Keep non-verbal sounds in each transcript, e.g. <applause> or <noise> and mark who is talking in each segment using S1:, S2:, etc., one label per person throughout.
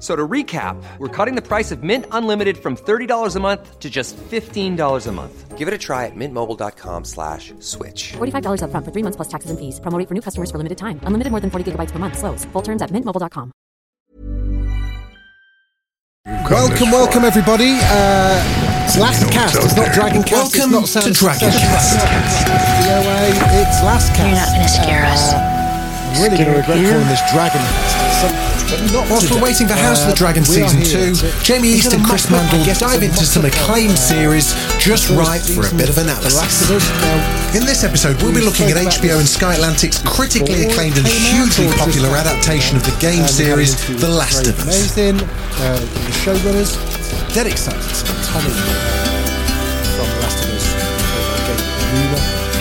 S1: F- So to recap, we're cutting the price of Mint Unlimited from $30 a month to just $15 a month. Give it a try at mintmobile.com slash switch.
S2: $45 upfront for three months plus taxes and fees. Promo rate for new customers for limited time. Unlimited more than 40 gigabytes per month. Slows. Full terms at mintmobile.com.
S3: Welcome, welcome everybody. Uh, it's last cast. It's not Dragon Cast.
S4: Welcome
S3: it's not
S4: to Dragon Cast.
S3: It's the It's last cast.
S5: You're not going to scare us.
S3: I'm really going to regret calling this Dragon Cast. Some- but not
S4: Whilst we're waiting for House of the
S3: Uh,
S4: Dragon Season 2, Jamie East and Chris
S3: Mandle
S4: dive into some acclaimed
S3: uh,
S4: series just right for a bit of analysis.
S3: of Us. Now,
S4: In this episode, we'll be looking at HBO and Sky Atlantic's critically acclaimed and hugely popular adaptation of the game
S3: uh,
S4: series The Last of Us.
S3: Amazing. The showrunners. Dead excited to see Tommy from The Last of Us. Luna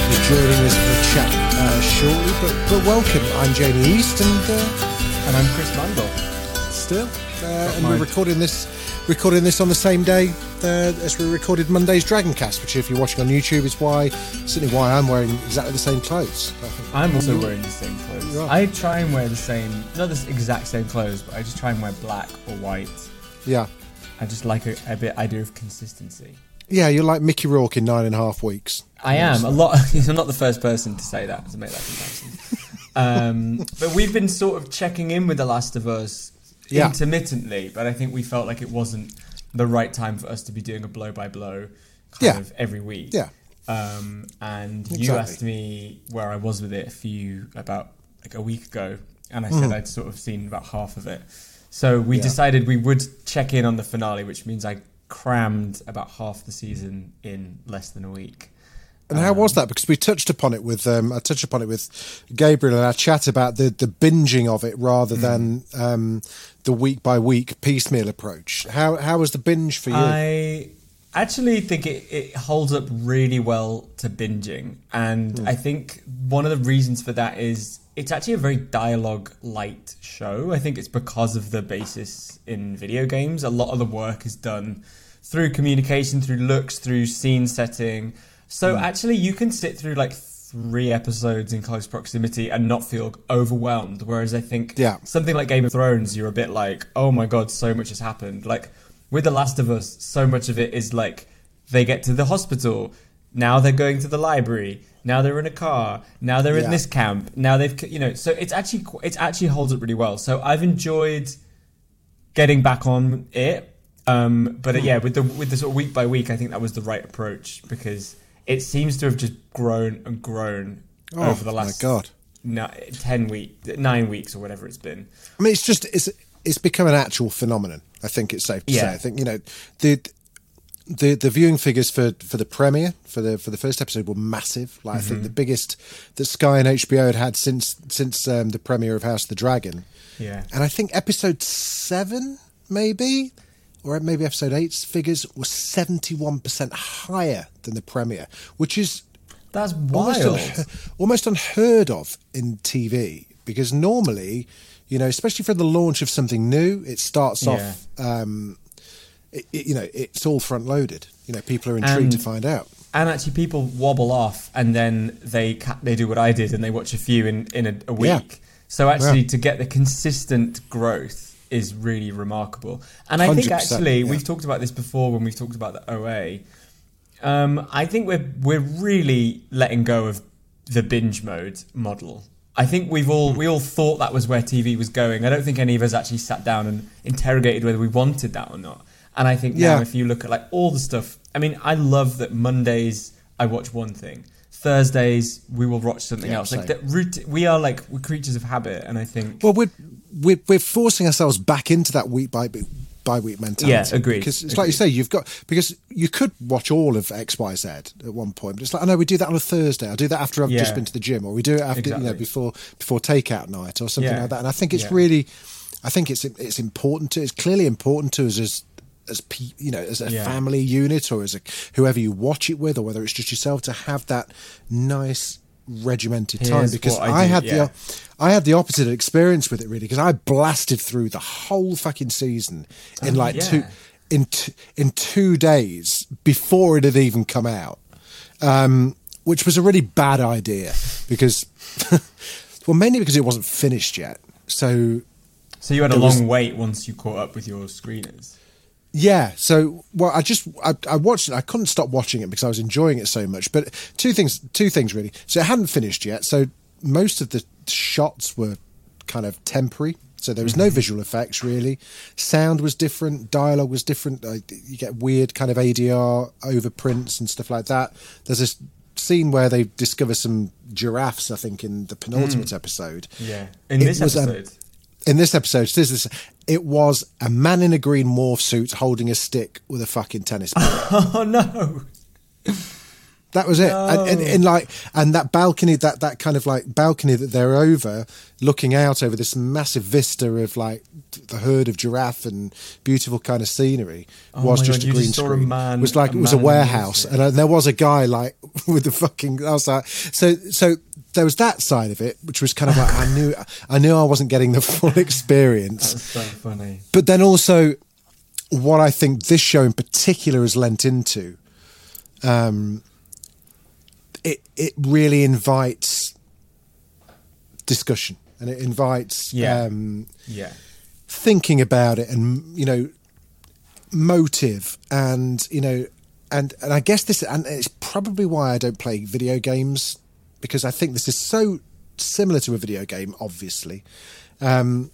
S3: is joining us for a chat shortly. But, but welcome. I'm Jamie East and.
S6: And I'm Chris Mandle.
S3: still. Uh, and
S6: my-
S3: we're recording this recording this on the same day uh, as we recorded Monday's Dragoncast, which if you're watching on YouTube is why certainly why I'm wearing exactly the same clothes.
S6: I'm also wearing the same clothes. I try and wear the same, not the exact same clothes, but I just try and wear black or white.
S3: Yeah.
S6: I just like a, a bit idea of consistency.
S3: Yeah, you're like Mickey Rourke in nine and a half weeks.
S6: I am a lot. <laughs> I'm not the first person to say that to make that comparison. Um, but we've been sort of checking in with The Last of Us
S3: Yeah.
S6: intermittently, but I think we felt like it wasn't the right time for us to be doing a blow by blow kind
S3: Yeah.
S6: of every week.
S3: Yeah.
S6: Um, and you asked me where I was with it a few about like a week ago, and I said I'd sort of seen about half of it. So we.
S3: Yeah.
S6: decided we would check in on the finale, which means I crammed about half the season in less than a week.
S3: And how was that? Because we touched upon it with um, I touched upon it with Gabriel in our chat about the the binging of it rather
S6: Hmm.
S3: than um, the week by week piecemeal approach. How how was the binge for you?
S6: I actually think it, it holds up really well to binging. And
S3: Hmm.
S6: I think one of the reasons for that is it's actually a very dialogue light show. I think it's because of the basis in video games. A lot of the work is done through communication, through looks, through scene setting. So
S3: Hmm.
S6: actually, you can sit through like three episodes in close proximity and not feel overwhelmed. Whereas I think
S3: Yeah.
S6: something like Game of Thrones, you're a bit like, oh my god, so much has happened. Like with The Last of Us, so much of it is like they get to the hospital, now they're going to the library, now they're in a car, now they're
S3: Yeah.
S6: in this camp, now they've you know. So it's actually it's actually holds up really well. So I've enjoyed getting back on it. Um, but uh, yeah, with the with the sort of week by week, I think that was the right approach because it seems to have just grown and grown
S3: Oh,
S6: over the
S3: my
S6: last
S3: God.
S6: ni- ten week, nine weeks or whatever it's been.
S3: I mean, it's just it's it's become an actual phenomenon. I think it's safe to
S6: Yeah.
S3: say. I think you know the the the viewing figures for for the premiere for the for the first episode were massive. Like I
S6: Mm-hmm.
S3: think the biggest that Sky and HBO had had since since um, the premiere of House of the Dragon.
S6: Yeah.
S3: And I think episode seven, maybe, or maybe episode eight's figures were seventy one percent higher than the premiere, which is
S6: That's
S3: almost,
S6: wild.
S3: un- <laughs> almost unheard of in TV because normally, you know, especially for the launch of something new, it starts off, um, it, it- you know, it's all front loaded. You know, people are intrigued to find out.
S6: And actually, people wobble off, and then they ca- they do what I did, and they watch a few in in a, a week.
S3: Yeah.
S6: So actually,
S3: Yeah.
S6: to get the consistent growth is really remarkable. And I think
S3: 100%,
S6: actually,
S3: yeah.
S6: we've talked about this before when we've talked about the OA. Um, I think we're we're really letting go of the binge mode model. I think we've all we all thought that was where TV was going. I don't think any of us actually sat down and interrogated whether we wanted that or not. And I think now,
S3: Yeah.
S6: if you look at like all the stuff, I mean, I love that Mondays I watch one thing, Thursdays we will watch something
S3: Yeah,
S6: else. Like that root, we are like we're creatures of habit, and I think
S3: Well, we're, we're we're forcing ourselves back into that week by by week mentality.
S6: Yeah, agreed,
S3: Because it's like you say, you've got because you could watch all of X, Y, Z at one point, but it's like I know we do that on a Thursday. I do that after I've just been to the gym, or we do it after you know before before takeout night or something
S6: Yeah.
S3: like that. And I think it's
S6: Yeah.
S3: really, I think it's it's important to it's clearly important to us as as pe- you know as a
S6: Yeah.
S3: family unit or as a whoever you watch it with or whether it's just yourself to have that nice regimented time
S6: Here's
S3: because I,
S6: I
S3: had
S6: yeah.
S3: the I had the opposite experience with it really because I blasted through the whole fucking season in
S6: Oh,
S3: like
S6: yeah.
S3: two in t- in two days before it had even come out, um, which was a really bad idea because <laughs> well mainly because it wasn't finished yet. So
S6: so you had a
S3: there was-
S6: long wait once you caught up with your screeners.
S3: Yeah, so well, I just I, I watched it. I couldn't stop watching it because I was enjoying it so much. But two things, two things really. So it hadn't finished yet. So most of the shots were kind of temporary. So there was no visual effects really. Sound was different. Dialogue was different. You get weird kind of ADR overprints and stuff like that. There's this scene where they discover some giraffes. I think in the penultimate episode.
S6: Yeah, in
S3: It
S6: this
S3: um,
S6: episode.
S3: In this episode, this is it was a man in a green morph suit holding a stick with a fucking tennis ball. <laughs>
S6: oh no!
S3: that was it, and, and, and like, and that balcony, that that kind of like balcony that they're over, looking out over this massive vista of like the herd of giraffe and beautiful kind of scenery
S6: Oh
S3: was just
S6: God,
S3: a green
S6: saw a
S3: screen.
S6: man-
S3: it was like it was a
S6: man in a
S3: warehouse,
S6: morph
S3: and uh, there was a guy like <laughs> with the fucking. I was like, so so. There was that side of it, which was kind of like I knew I knew I wasn't getting the full <laughs> experience
S6: That's so funny.
S3: but then also what I think this show in particular has lent into, um, it it really invites discussion and it invites
S6: Yeah.
S3: um,
S6: Yeah,
S3: thinking about it and you know motive and you know and and I guess this and it's probably why I don't play video games because I think this is so similar to a video game obviously um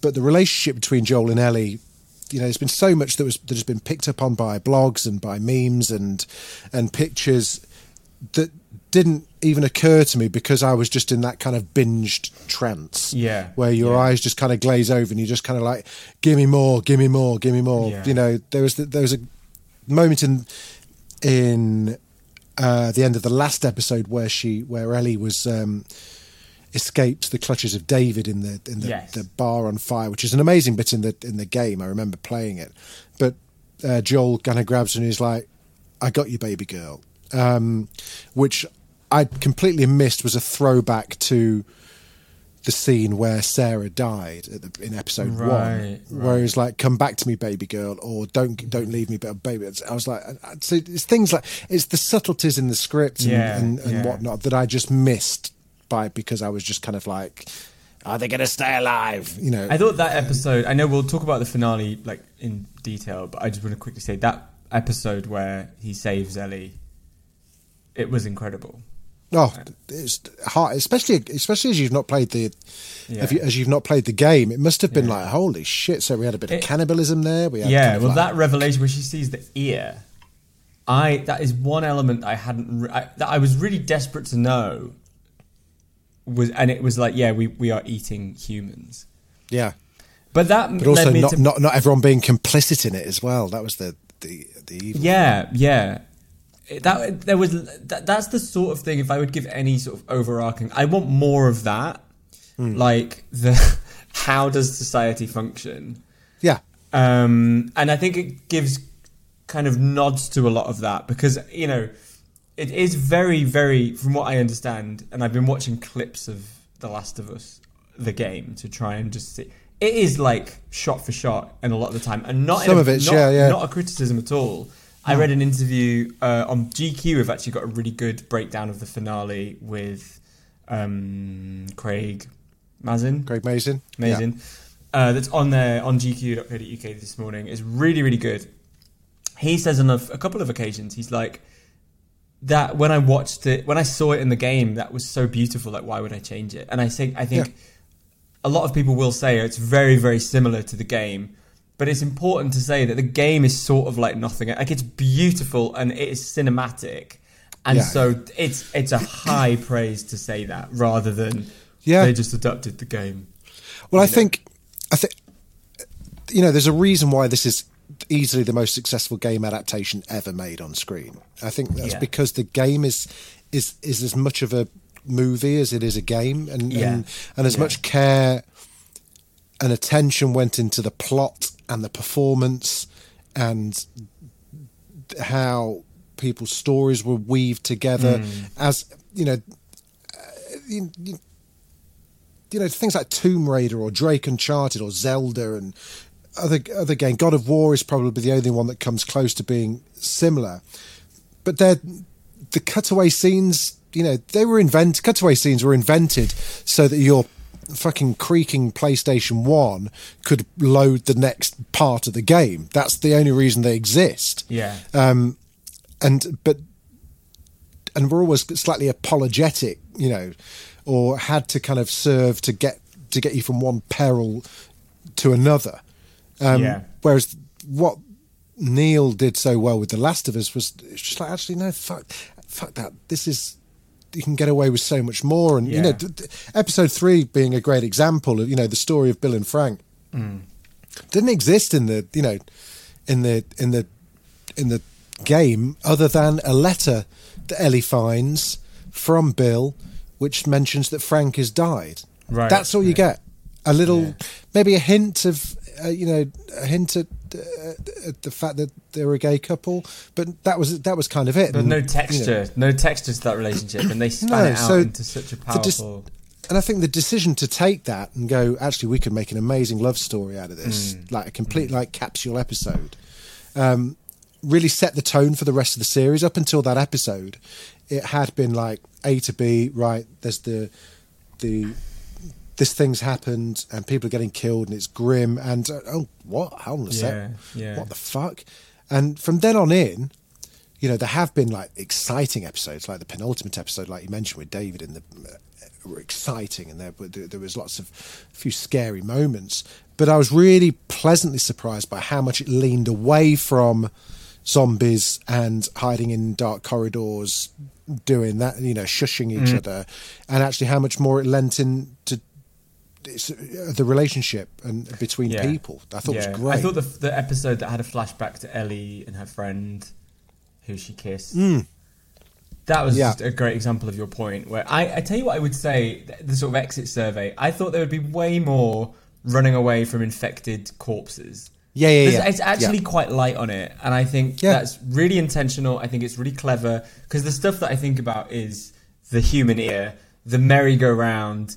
S3: but the relationship between Joel and Ellie you know there's been so much that was that has been picked up on by blogs and by memes and and pictures that didn't even occur to me because I was just in that kind of binged trance
S6: Yeah,
S3: where your
S6: yeah.
S3: eyes just kind of glaze over and you're just kind of like give me more give me more give me more
S6: Yeah.
S3: you know there was there was a moment in in uh the end of the last episode where she where Ellie was um escaped the clutches of David in the in the,
S6: Yes.
S3: the bar on fire which is an amazing bit in the in the game I remember playing it but uh, Joel kind of grabs her and he's like I got you baby girl um which I completely missed was a throwback to the scene where Sarah died at the, in episode one,
S6: Right,
S3: where he's like, "Come back to me, baby girl," or "Don't don't leave me, but baby." I was like, so it's things like it's the subtleties in the script and,
S6: Yeah,
S3: and, and
S6: yeah.
S3: whatnot that I just missed by because I was just kind of like, "Are they going to stay alive?" You know,
S6: I thought that episode. I know we'll talk about the finale like in detail, but I just want to quickly say that episode where he saves Ellie. It was incredible.
S3: Oh, it's hard, especially especially as you've not played the,
S6: Yeah.
S3: if you, as you've not played the game. It must have been
S6: Yeah.
S3: like holy shit. So we had a bit of cannibalism there. We had
S6: yeah,
S3: kind of
S6: well,
S3: like-
S6: that revelation where she sees the ear, I that is one element I hadn't re- I, that I was really desperate to know. Was and it was like, yeah, we we are eating humans,
S3: yeah,
S6: but that
S3: but also not,
S6: to
S3: not not everyone being complicit in it as well. That was the the the evil.
S6: Yeah, yeah. It- That there was that, that's the sort of thing. If I would give any sort of overarching, I want more of that.
S3: Hmm.
S6: Like the <laughs> how does society function?
S3: yeah,
S6: Um, and I think it gives kind of nods to a lot of that because you know it is very, very, from what I understand, and I've been watching clips of The Last of Us, the game, to try and just see. It is like shot for shot, and a lot of the time, and not
S3: Some
S6: a,
S3: of
S6: not,
S3: yeah, yeah.
S6: not a criticism at all. I read an interview uh, on GQ. We've actually got a really good breakdown of the finale with um, Craig Mazin.
S3: Craig Mazin.
S6: Amazing. Uh, that's on there on GQ.co.uk this morning. It's really, really good. He says on a, a couple of occasions, he's like, that when I watched it, when I saw it in the game, that was so beautiful. Like, why would I change it? And I think, I think
S3: Yeah.
S6: a lot of people will say it's very, very similar to the game. But it's important to say that the game is sort of like nothing. Like it's beautiful and it is cinematic, And
S3: Yeah.
S6: so it's it's a high praise to say that rather than
S3: Yeah.
S6: they just adapted the game.
S3: Well, I think, I think, you know, there's a reason why this is easily the most successful game adaptation ever made on screen. I think that's
S6: Yeah.
S3: because the game is is is as much of a movie as it is a game, and
S6: Yeah.
S3: and, and as
S6: Yeah.
S3: much care and attention went into the plot and the performance and how people's stories were weaved together
S6: Hmm.
S3: as you know uh, you, you, you know things like Tomb Raider or Drake Uncharted or Zelda and other other game. God of War is probably the only one that comes close to being similar. But they're the cutaway scenes. You know, they were invented. Cutaway scenes were invented so that your fucking creaking PlayStation One could load the next part of the game. That's the only reason they exist
S6: Yeah.
S3: Um, and but and we're always slightly apologetic, you know, or had to kind of serve to get to get you from one peril to another. Um,
S6: Yeah.
S3: Whereas what Neil did so well with The Last of Us was it's just like actually no fuck fuck that this is you can get away with so much more and you know
S6: Yeah.
S3: d- d- episode 3 being a great example of you know the story of Bill and Frank didn't exist in the you know in the in the in the game other than a letter that Ellie finds from Bill which mentions that Frank has died.
S6: Right,
S3: That's all you get. A little
S6: Yeah.
S3: maybe a hint of uh, you know a hint at, uh, at the fact that they were a gay couple but that was that was kind of it.
S6: But
S3: And,
S6: no
S3: you know,
S6: texture, no texture to that relationship, and they span
S3: No,
S6: it out
S3: so
S6: into such a
S3: the dis-
S6: powerful.
S3: and I think the decision to take that and go, actually, we could make an amazing love story out of this,
S6: Mm.
S3: like a complete like capsule episode, um, really set the tone for the rest of the series. Up until that episode, it had been like A to B, right? There's the the this thing's happened and people are getting killed and it's grim and uh, oh what? On a
S6: Yeah, yeah.
S3: what the fuck? And from then on in, you know, there have been like exciting episodes, like the penultimate episode, like you mentioned with David, in the uh, were exciting, and there there there was lots of a few scary moments. But I was really pleasantly surprised by how much it leaned away from zombies and hiding in dark corridors, doing that, you know, shushing each
S6: Mm.
S3: other, and actually how much more it lent into it's, uh, the relationship and between
S6: Yeah.
S3: people. I thought
S6: Yeah.
S3: it was great.
S6: I thought the the episode that had a flashback to Ellie and her friend, who she kissed. That was
S3: Mm. Yeah.
S6: just a great example of your point. Where I, I tell you what, I would say the sort of exit survey. I thought there would be way more running away from infected corpses.
S3: Yeah, yeah, yeah.
S6: It's actually
S3: Yeah.
S6: quite light on it, and I think
S3: Yeah.
S6: that's really intentional. I think it's really clever because the stuff that I think about is the human ear, the merry-go-round,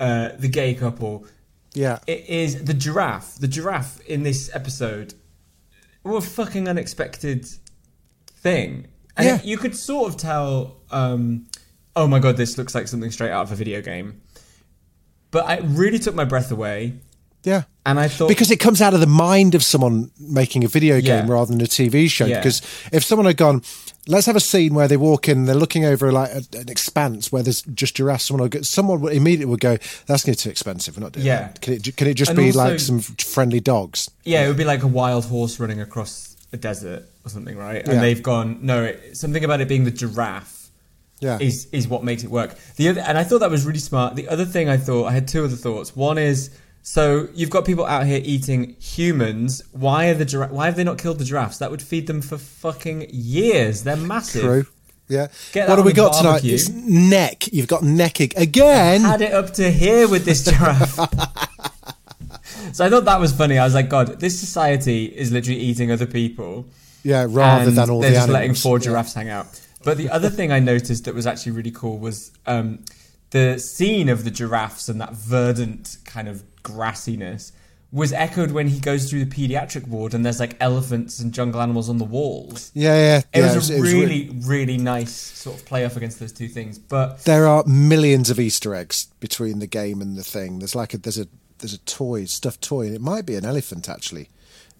S6: uh, the gay couple.
S3: yeah.
S6: It is the giraffe. The giraffe in this episode. What a fucking unexpected thing. And
S3: Yeah.
S6: you could sort of tell, um, oh my god, this looks like something straight out of a video game. But it really took my breath away.
S3: Yeah.
S6: And I thought.
S3: because it comes out of the mind of someone making a video game
S6: Yeah.
S3: rather than a TV show.
S6: Yeah.
S3: Because if someone had gone, let's have a scene where they walk in, they're looking over like a, an expanse where there's just giraffes. Someone would go, someone would immediately would go, "That's going to be too expensive. We're not doing
S6: Yeah.
S3: that. Can it, can it just
S6: And
S3: be
S6: also-
S3: like some friendly dogs?"
S6: Yeah, it would be like a wild horse running across a desert or something, right? And
S3: Yeah.
S6: they've gone, no, it, something about it being the giraffe
S3: Yeah,
S6: is is what makes it work. The other, and I thought that was really smart. The other thing I thought, I had two other thoughts. One is, so you've got people out here eating humans. Why are the? Why have they not killed the giraffes? That would feed them for fucking years. They're massive.
S3: true. Yeah.
S6: Get
S3: what have we got tonight? It's neck. You've got neck ag- again.
S6: Had it up to here with this giraffe. <laughs> so I thought that was funny. I was like, God, this society is literally eating other people.
S3: yeah, rather than all
S6: they're
S3: the
S6: just
S3: animals.
S6: letting four
S3: Yeah.
S6: giraffes hang out. But the other thing I noticed that was actually really cool was um, the scene of the giraffes and that verdant kind of grassiness was echoed when he goes through the pediatric ward and there's like elephants and jungle animals on the walls.
S3: Yeah, yeah.
S6: It
S3: yeah,
S6: was a
S3: it was
S6: really, really nice sort of play off against those two things. But
S3: there are millions of Easter eggs between the game and the thing. There's like a there's a there's a toy, stuffed toy, and it might be an elephant actually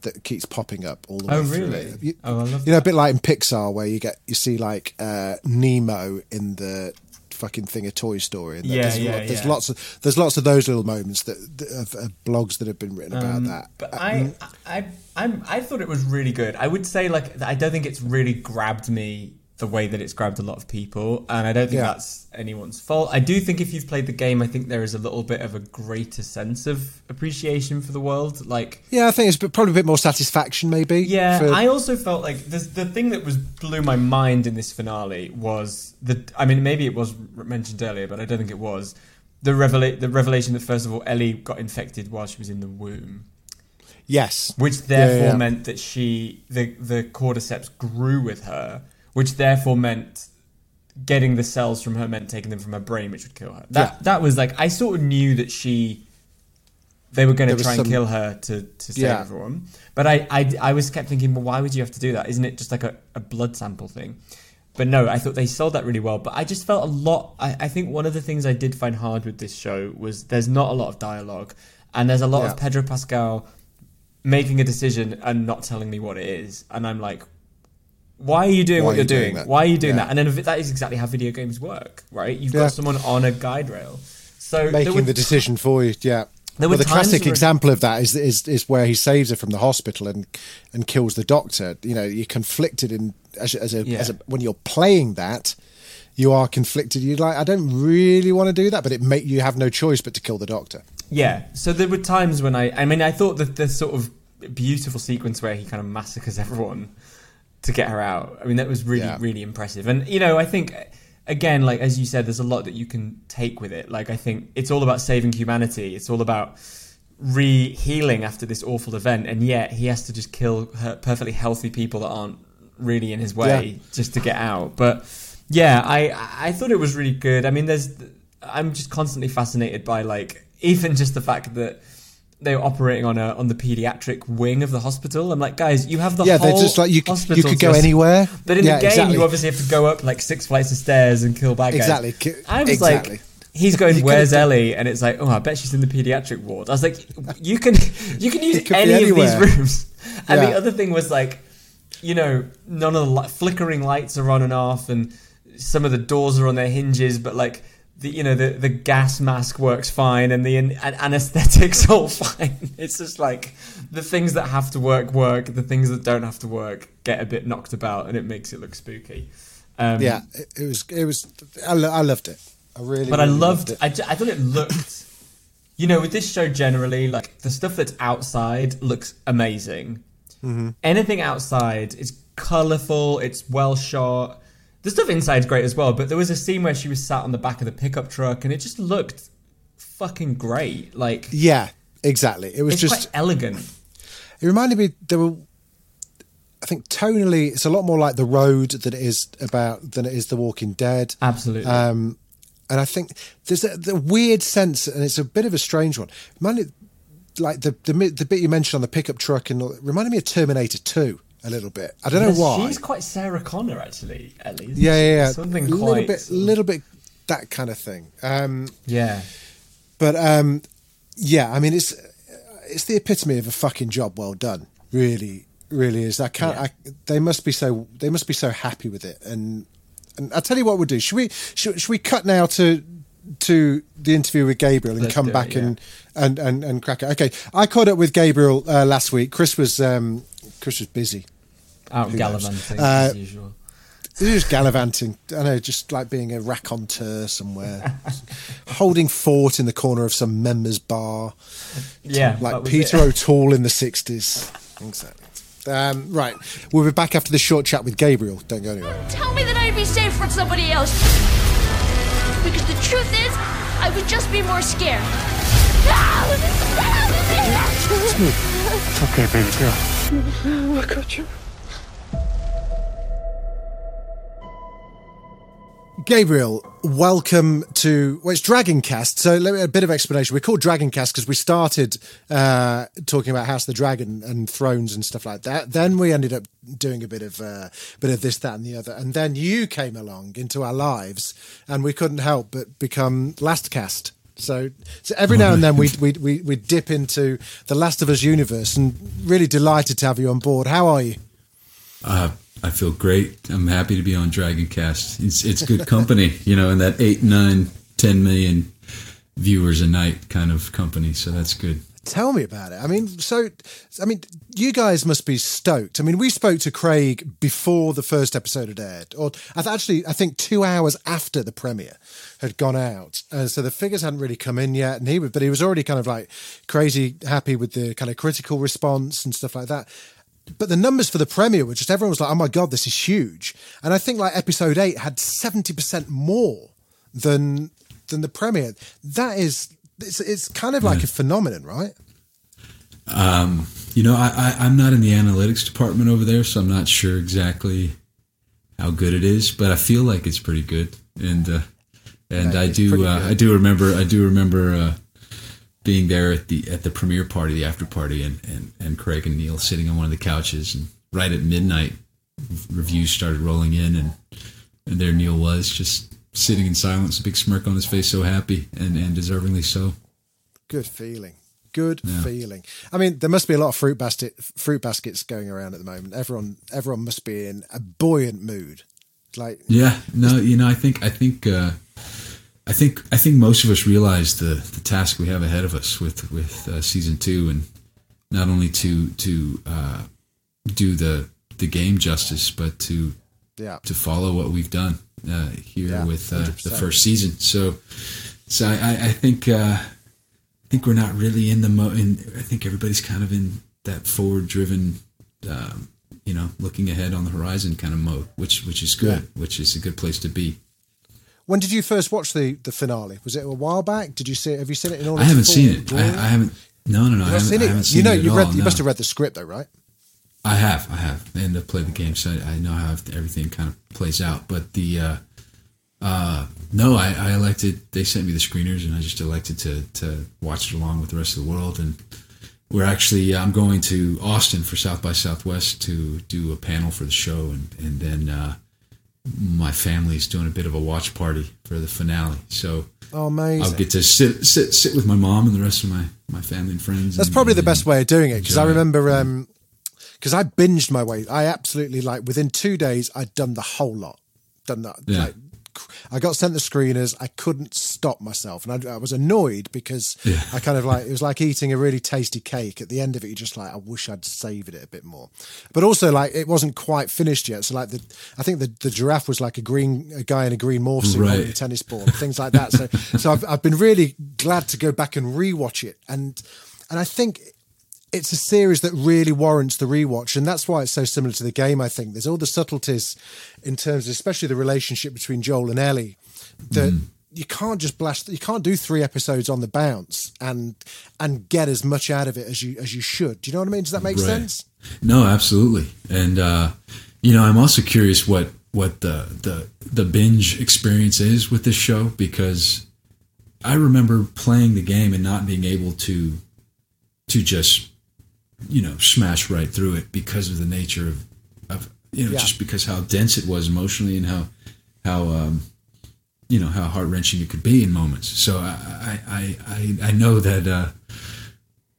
S3: that keeps popping up all the
S6: Oh,
S3: way through
S6: really?
S3: it. You,
S6: Oh, I love
S3: you know, a bit like in Pixar where you get you see like uh, Nemo in the fucking thing of Toy Story. And
S6: Yeah,
S3: there's,
S6: yeah,
S3: lot- there's
S6: yeah.
S3: lots of there's lots of those little moments that, that of, of blogs that have been written about that.
S6: Um, But
S3: Uh,
S6: I, I, I'm, I thought it was really good. I would say like I don't think it's really grabbed me the way that it's grabbed a lot of people, and I don't think
S3: Yeah.
S6: that's anyone's fault. I do think if you've played the game, I think there is a little bit of a greater sense of appreciation for the world. Like,
S3: Yeah, I think it's probably a bit more satisfaction, maybe.
S6: yeah,
S3: for-
S6: I also felt like the the thing that was blew my mind in this finale was the. I mean, maybe it was mentioned earlier, but I don't think it was the revela- the revelation that first of all Ellie got infected while she was in the womb,
S3: yes.
S6: which
S3: Yeah,
S6: therefore
S3: yeah.
S6: meant that she the the cordyceps grew with her, which therefore meant getting the cells from her meant taking them from her brain, which would kill her. That
S3: Yeah.
S6: that was like I sort of knew that she they were going to try and
S3: some-
S6: kill her to, to save
S3: Yeah.
S6: everyone. But I, I, I was kept thinking, well, why would you have to do that? Isn't it just like a, a blood sample thing? But no, I thought they sold that really well. But I just felt a lot. I, I think one of the things I did find hard with this show was there's not a lot of dialogue, and there's a lot
S3: Yeah.
S6: of Pedro Pascal making a decision and not telling me what it is, and I'm like, why are you doing
S3: Why
S6: what you're
S3: you doing
S6: doing? Why are you doing
S3: Yeah.
S6: that? And then that is exactly how video games work, right? You've
S3: Yeah.
S6: got someone on a guide rail. So
S3: making
S6: were
S3: the decision for you. Yeah. Well, the classic
S6: where-
S3: example of that is, is is where he saves her from the hospital and and kills the doctor. You know, you're conflicted in as, a- as a,
S6: Yeah.
S3: as a when you're playing that, you are conflicted. You're like, I don't really want to do that, but it make you have no choice but to kill the doctor.
S6: Yeah. So there were times when I, I mean, I thought that the sort of beautiful sequence where he kind of massacres <laughs> everyone to get her out. I mean, that was really,
S3: Yeah.
S6: really impressive. And you know, I think again, like as you said, there's a lot that you can take with it. Like I think it's all about saving humanity. It's all about re healing after this awful event, and yet he has to just kill her perfectly healthy people that aren't really in his way
S3: Yeah.
S6: just to get out. But yeah, I I thought it was really good. I mean, there's I'm just constantly fascinated by like even just the fact that they were operating on a on the pediatric wing of the hospital. I'm like, guys, you have the
S3: yeah,
S6: whole
S3: they're just like you. could-
S6: hospital
S3: You could go anywhere.
S6: But in
S3: yeah,
S6: the game,
S3: exactly.
S6: you obviously have to go up like six flights of stairs and kill bad guys.
S3: Exactly.
S6: I was
S3: exactly.
S6: like, he's going,
S3: You
S6: "Where's Ellie?" And it's like, "Oh, I bet she's in the pediatric ward." I was like, "You can, you can use
S3: It could be
S6: any of these rooms." And the other thing was like, you know, none of the li- flickering lights are on and off, and some of the doors are on their hinges, but like. The, you know the, the gas mask works fine and the an- an- anesthetics <laughs> all fine. It's just like the things that have to work work. The things that don't have to work get a bit knocked about, and it makes it look spooky. Um,
S3: yeah, it, was. It was. I, lo- I loved it. I really.
S6: but I
S3: really
S6: loved.
S3: it.
S6: I, I thought it looked. You know, with this show generally, like the stuff that's outside looks amazing.
S3: Mm-hmm.
S6: Anything outside is colourful. It's well shot. The stuff inside's great as well. But there was a scene where she was sat on the back of the pickup truck, and it just looked fucking great. Like
S3: yeah, exactly. It was just.
S6: quite elegant.
S3: It reminded me there were. I think tonally, it's a lot more like the road than it is about than it is The Walking Dead.
S6: Absolutely.
S3: Um, and I think there's a, the weird sense, and it's a bit of a strange one. Reminded, like the the, the bit you mentioned on the pickup truck, and reminded me of Terminator Two a little bit. I don't know why.
S6: She's quite Sarah Connor, actually. Ellie.
S3: yeah, yeah, yeah.
S6: Something
S3: a little
S6: quite.
S3: bit, little bit that kind of thing. Um,
S6: Yeah.
S3: But um, yeah, I mean, it's it's the epitome of a fucking job well done. Really, really is. I can't.
S6: Yeah.
S3: I, they must be so. They must be so happy with it. And and I tell you what we'll do. Should we? Should, should we cut now to to the interview with Gabriel and
S6: Let's
S3: come
S6: do it,
S3: back
S6: yeah.
S3: and, and and and crack it? Okay, I caught up with Gabriel uh, last week. Chris was um, Chris was busy.
S6: Out
S3: Who
S6: gallivanting
S3: Uh,
S6: as usual.
S3: He was gallivanting. I know, just like being a raconteur somewhere, <laughs> holding fort in the corner of some members' bar.
S6: Yeah, that
S3: like Peter
S6: it.
S3: O'Toole in the sixties. Exactly. Um, right, we'll be back after the short chat with Gabriel. Don't go anywhere.
S5: Tell me that I'd be safe from somebody else. Because the truth is, I would just be more scared.
S7: Okay, baby girl.
S5: I got you.
S3: Gabriel, welcome to well, it's Dragoncast. So let me a bit of explanation. We're called Dragoncast because we started uh, talking about House of the Dragon and thrones and stuff like that. Then we ended up doing a bit of uh, bit of this, that, and the other. And then you came along into our lives, and we couldn't help but become Lastcast. So, so every now and then <laughs> we we we we dip into the Last of Us universe, and really delighted to have you on board. How are you?
S8: Uh, I feel great. I'm happy to be on Dragoncast. It's it's good company, <laughs> you know, in that eight, nine, ten million viewers a night kind of company. So that's good.
S3: Tell me about it. I mean, so I mean, you guys must be stoked. I mean, we spoke to Craig before the first episode had aired, or actually, I think two hours after the premiere had gone out, and so the figures hadn't really come in yet. And he, was, but he was already kind of like crazy happy with the kind of critical response and stuff like that. But the numbers for the premiere were just everyone was like, "Oh my god, this is huge!" And I think like episode eight had seventy percent more than than the premiere. That is it's it's kind of like a phenomenon, right?
S8: Um, you know, I, I I'm not in the analytics department over there, so I'm not sure exactly how good it is, but I feel like it's pretty good. And uh, and
S3: Yeah,
S8: I do uh. I do remember I do remember uh, being there at the at the premiere party, the after party, and, and and Craig and Neil sitting on one of the couches, and right at midnight, reviews started rolling in, and and there Neil was just sitting in silence, a big smirk on his face, so happy and and deservingly so.
S3: Good feeling. Good feeling. I mean, there must be a lot of fruit basket fruit baskets going around at the moment. Everyone everyone must be in a buoyant mood. Like
S8: Yeah, no, you know, I think, I think, uh, I think, I think most of us realize the the task we have ahead of us with with uh, season two, and not only to to uh, do the the game justice, but to
S3: yeah.
S8: to follow what we've done uh, here
S3: Yeah,
S8: with uh, the first season. So, so I, I- think uh, I think we're not really in the mo. In, I think everybody's kind of in that forward driven, um, you know, looking ahead on the horizon kind of mode, which which is good, which is a good place to be.
S3: When did you first watch the the finale? Was it a while back? Did you see it? Have you seen it in all?
S8: I haven't seen it. I. I haven't. No, no, no. I haven't,
S3: seen
S8: I
S3: it.
S8: haven't
S3: you know,
S8: it at
S3: you
S8: all.
S3: You
S8: no.
S3: must have read the script though, right?
S8: I have, I have, and I played the game, so I, I know how everything kind of plays out. But the, uh, uh, no, I, I elected. They sent me the screeners, and I just elected to to watch it along with the rest of the world. And we're actually, I'm going to Austin for South by Southwest to do a panel for the show, and and then uh, my family's doing a bit of a watch party for the finale. So
S3: Oh, amazing.
S8: I'll get to sit sit sit with my mom and the rest of my my family and friends.
S3: That's
S8: and-
S3: probably the
S8: and-
S3: best way of doing it because I remember um because I binged my way. I absolutely like within two days I'd done the whole lot. Done that.
S8: Yeah.
S3: Like, I got sent the screeners. I couldn't stop myself, and I, I was annoyed because
S8: Yeah.
S3: I kind of like it was like eating a really tasty cake. At the end of it, you're just like, I wish I'd savoured it a bit more. But also, like, it wasn't quite finished yet. So, like, the I think the, the giraffe was like a green a guy in a green morph suit
S8: Right.
S3: holding a tennis ball, things like that. So, so I've I've been really glad to go back and rewatch it, and and I think it's a series that really warrants the rewatch, and that's why it's so similar to the game. I think there's all the subtleties in terms, of, especially the relationship between Joel and Ellie, that you can't just blast. You can't do three episodes on the bounce and and get as much out of it as you as you should. Do you know what I mean? Does that make
S8: Right.
S3: sense?
S8: No, absolutely. And uh, you know, I'm also curious what what the the the binge experience is with this show because I remember playing the game and not being able to to just you know smash right through it because of the nature of of you know
S3: Yeah.
S8: just because how dense it was emotionally and how how um, you know how heart wrenching it could be in moments. So I I I, I, know that. Uh,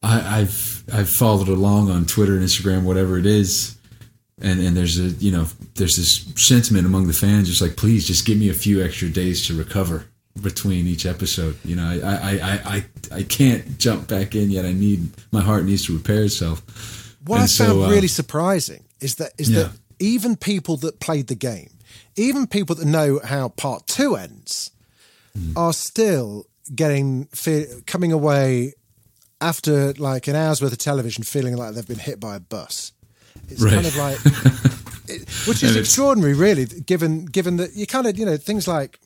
S8: I, I've I've followed along on Twitter and Instagram, whatever it is, and and there's a you know there's this sentiment among the fans, just like please just give me a few extra days to recover between each episode. You know, I I I I, I can't jump back in yet. I need my heart needs to repair itself.
S3: What I
S8: so,
S3: found
S8: uh,
S3: really surprising is that is that even people that played the game, even people that know how part two ends,
S8: Hmm.
S3: are still getting coming away after like an hour's worth of television, feeling like they've been hit by a bus. It's
S8: Right.
S3: kind of like, <laughs> it, which is extraordinary, really, given given that you kind of you know things like.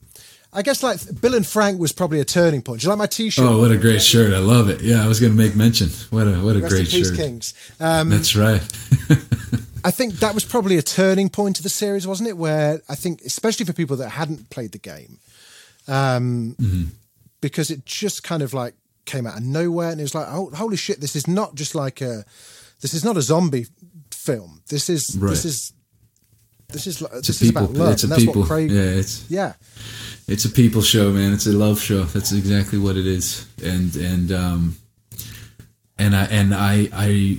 S3: I guess like Bill and Frank was probably a turning point. Do you like my T-shirt?
S8: Oh, what a great shirt! I love it. Yeah, I was going to make mention. What a what a
S3: Rest
S8: great shirt.
S3: Kings. Um,
S8: That's right.
S3: I think that was probably a turning point of the series, wasn't it? Where I think, especially for people that hadn't played the game, um, because it just kind of like came out of nowhere, and it was like, oh, holy shit, this is not just like a, this is not a zombie film. This is
S8: Right.
S3: this is this is
S8: It's
S3: this is
S8: people.
S3: about love,
S8: it's
S3: and that's
S8: people.
S3: what Craig.
S8: yeah, it's
S3: yeah.
S8: It's a people show, man. It's a love show. That's exactly what it is. And and um and I and I I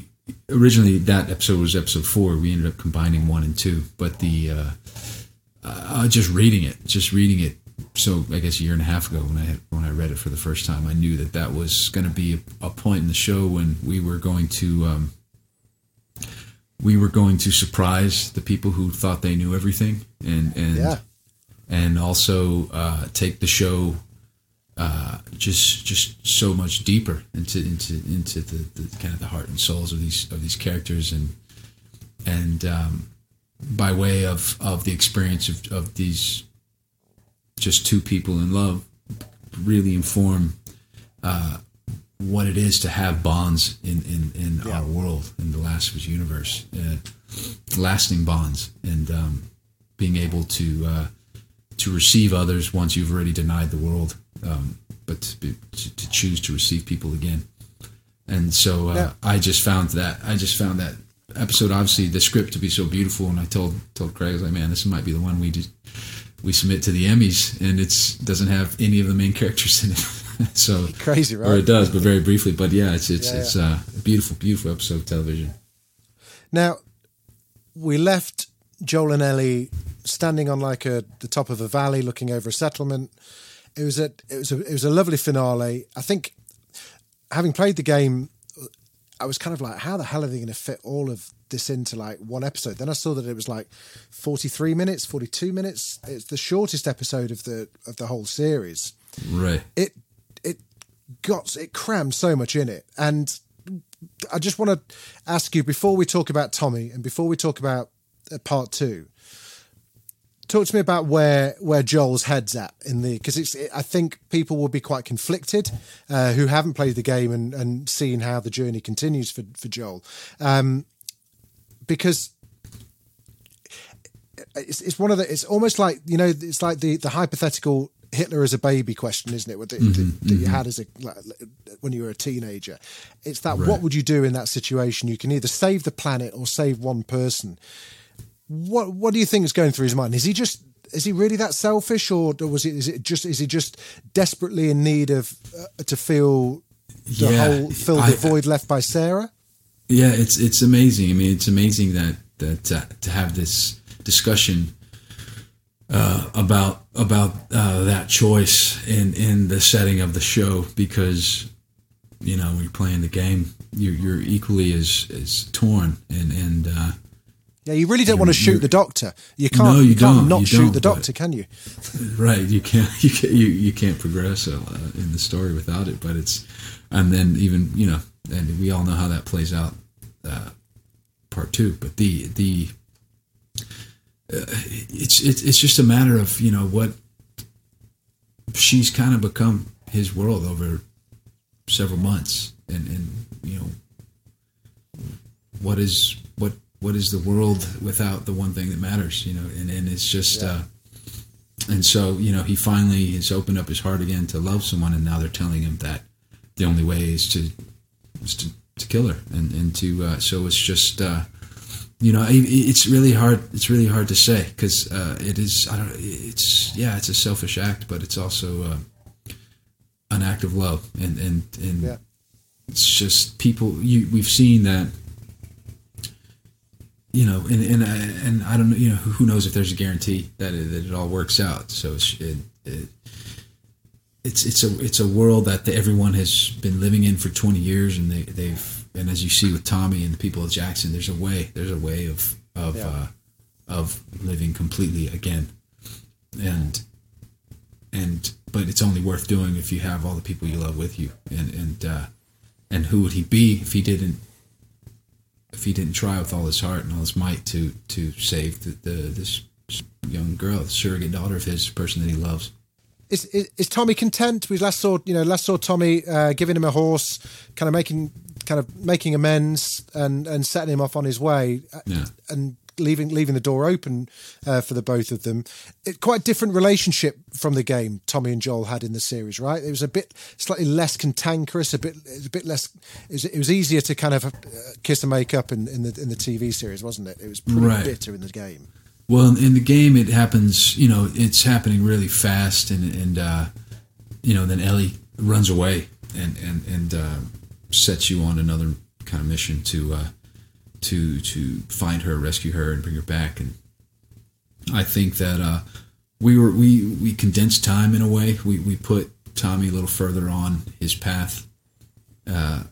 S8: originally that episode was episode four. We ended up combining one and two, but the uh, uh just reading it, just reading it so I guess a year and a half ago when I had, when I read it for the first time, I knew that that was going to be a, a point in the show when we were going to um, we were going to surprise the people who thought they knew everything, and and
S3: Yeah.
S8: And also uh, take the show uh, just just so much deeper into into into the, the kind of the heart and souls of these of these characters and and um, by way of of the experience of, of these just two people in love really inform uh, what it is to have bonds in in, in our world in the Last of Us universe uh, lasting bonds and um, being able to uh, to receive others once you've already denied the world um, but to, be, to, to choose to receive people again and so uh,
S3: Yeah.
S8: I just found that I just found that episode obviously the script to be so beautiful and I told told Craig I was like man this might be the one we just we submit to the Emmys and it's doesn't have any of the main <laughs> characters in it <laughs> so
S3: Crazy, right?
S8: or it does but very briefly but yeah it's it's
S3: Yeah,
S8: it's uh, a beautiful beautiful episode of television
S3: Now, we left Joel and Ellie standing on like a the top of a valley, looking over a settlement. It was a it was a it was a lovely finale. I think, having played the game, I was kind of like, how the hell are they going to fit all of this into like one episode? Then I saw that it was like forty three minutes, forty two minutes. It's the shortest episode of the of the whole series
S8: right
S3: it it got it crammed so much in it and i just want to ask you before we talk about tommy and before we talk about uh, part two talk to me about where where joel's head's at in the because it's i think people will be quite conflicted uh, who haven't played the game and and seen how the journey continues for for joel um because it's, it's one of the it's almost like you know it's like the the hypothetical Hitler as a baby question, isn't it? What the, that, that you had as a like, when you were a teenager. It's that what would you do in that situation? You can either save the planet or save one person. What what do you think is going through his mind? Is he just is he really that selfish, or was it is it just is he just desperately in need of uh, to feel the
S8: Yeah,
S3: whole fill the
S8: I-
S3: void left by Sarah?
S8: Yeah, it's it's amazing. I mean, it's amazing that that uh, to have this discussion uh, about about uh, that choice in in the setting of the show because you know when you're playing the game, you're, you're equally as as torn and and uh,
S3: Yeah, you really don't want to shoot the doctor. You can't.
S8: No,
S3: you,
S8: you
S3: can't
S8: don't,
S3: not
S8: you
S3: shoot
S8: don't,
S3: the
S8: but-
S3: doctor, can you? <laughs>
S8: right you can't <laughs> you can't you, you can't progress uh, in the story without it but it's and then even you know and we all know how that plays out uh, part two but the the uh, it's it's it's just a matter of you know what she's kind of become his world over several months and and you know what is what what is the world without the one thing that matters you know? And and it's just uh and so you know he finally has opened up his heart again to love someone and now they're telling him that the only way is to is to, to kill her and and to uh, so it's just uh you know it, it's really hard it's really hard to say because uh it is i don't it's yeah it's a selfish act but it's also uh, an act of love. And and and
S3: Yeah.
S8: it's just people you we've seen that you know and and and I don't know you know who who knows if there's a guarantee that it, that it all works out. So it's it, it it's it's a it's a world that everyone has been living in for 20 years and they they've and as you see with Tommy and the people of Jackson there's a way there's a way of of
S3: Yeah.
S8: uh, of living completely again. And and but it's only worth doing if you have all the people you love with you. And and uh and who would he be if he didn't if he didn't try with all his heart and all his might to to save the, the this young girl the surrogate daughter of his person that he loves
S3: Is, is is Tommy content? We last saw you know last saw Tommy uh, giving him a horse, kind of making kind of making amends and and setting him off on his way, uh,
S8: Yeah.
S3: and leaving leaving the door open uh, for the both of them. It, quite a different relationship from the game Tommy and Joel had in the series, right? It was a bit slightly less cantankerous, a bit a bit less. It was, it was easier to kind of uh, kiss and make up in, in the in the TV series, wasn't it? It was pretty
S8: Right.
S3: bitter in the game.
S8: Well, in the game, it happens. You know, it's happening really fast, and and uh, you know, then Ellie runs away and and and uh, sets you on another kind of mission to uh, to to find her, rescue her, and bring her back. And I think that uh, we were we we condensed time in a way. We we put Tommy a little further on his path, uh,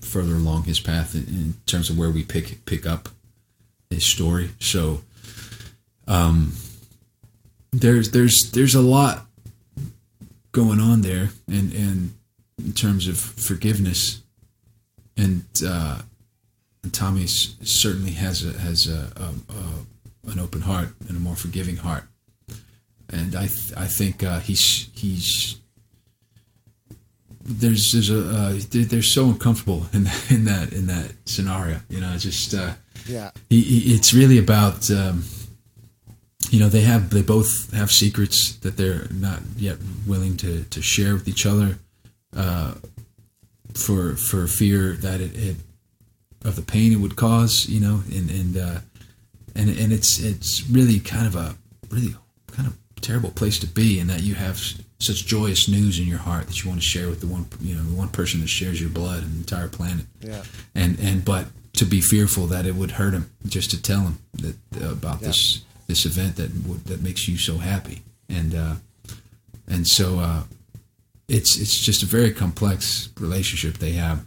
S8: further along his path in, in terms of where we pick pick up his story. So, um, there's there's there's a lot going on there, and and in terms of forgiveness, and uh, and Tommy certainly has a has a, a, a an open heart and a more forgiving heart, and I th- I think uh, he's he's there's there's a uh, they're, they're so uncomfortable in that, in that in that scenario. You know, just uh,
S3: Yeah.
S8: he, he- it's really about um, you know they have they both have secrets that they're not yet willing to to share with each other uh, for for fear that it, it of the pain it would cause you know and and uh, and and it's it's really kind of a really kind of terrible place to be in that you have such joyous news in your heart that you want to share with the one you know the one person that shares your blood and the entire planet.
S3: Yeah.
S8: and and but to be fearful that it would hurt him just to tell him that about this this event that would, that makes you so happy. And uh and so uh it's it's just a very complex relationship they have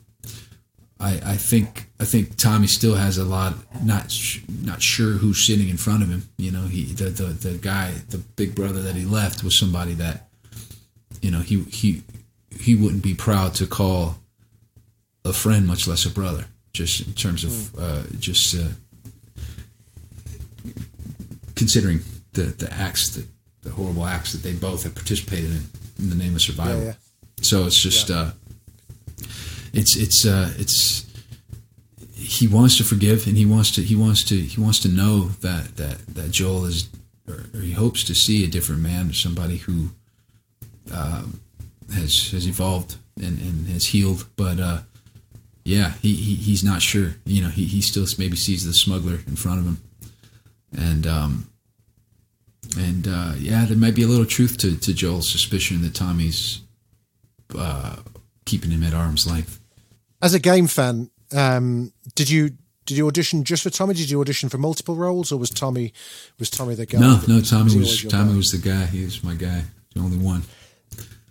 S8: I, I think I think Tommy still has a lot not sh- not sure who's sitting in front of him. You know, he the, the the guy the big brother that he left was somebody that you know he he he wouldn't be proud to call a friend, much less a brother. Just in terms of uh, just uh, considering the the acts that the horrible acts that they both have participated in in the name of survival.
S3: Yeah, yeah.
S8: So it's just uh, it's it's uh, it's he wants to forgive and he wants to he wants to he wants to know that that that Joel is or, or he hopes to see a different man somebody who um, has has evolved and, and has healed. But uh yeah he, he he's not sure. You know he, he still maybe sees the smuggler in front of him. And um and uh yeah there might be a little truth to, to Joel's suspicion that Tommy's uh keeping him at arm's length
S3: As a game fan, um, did you did you audition just for Tommy? Did you audition for multiple roles, or was Tommy was Tommy the guy?
S8: No, no. Tommy was Tommy
S3: guy?
S8: was the guy. He was my guy, the only one.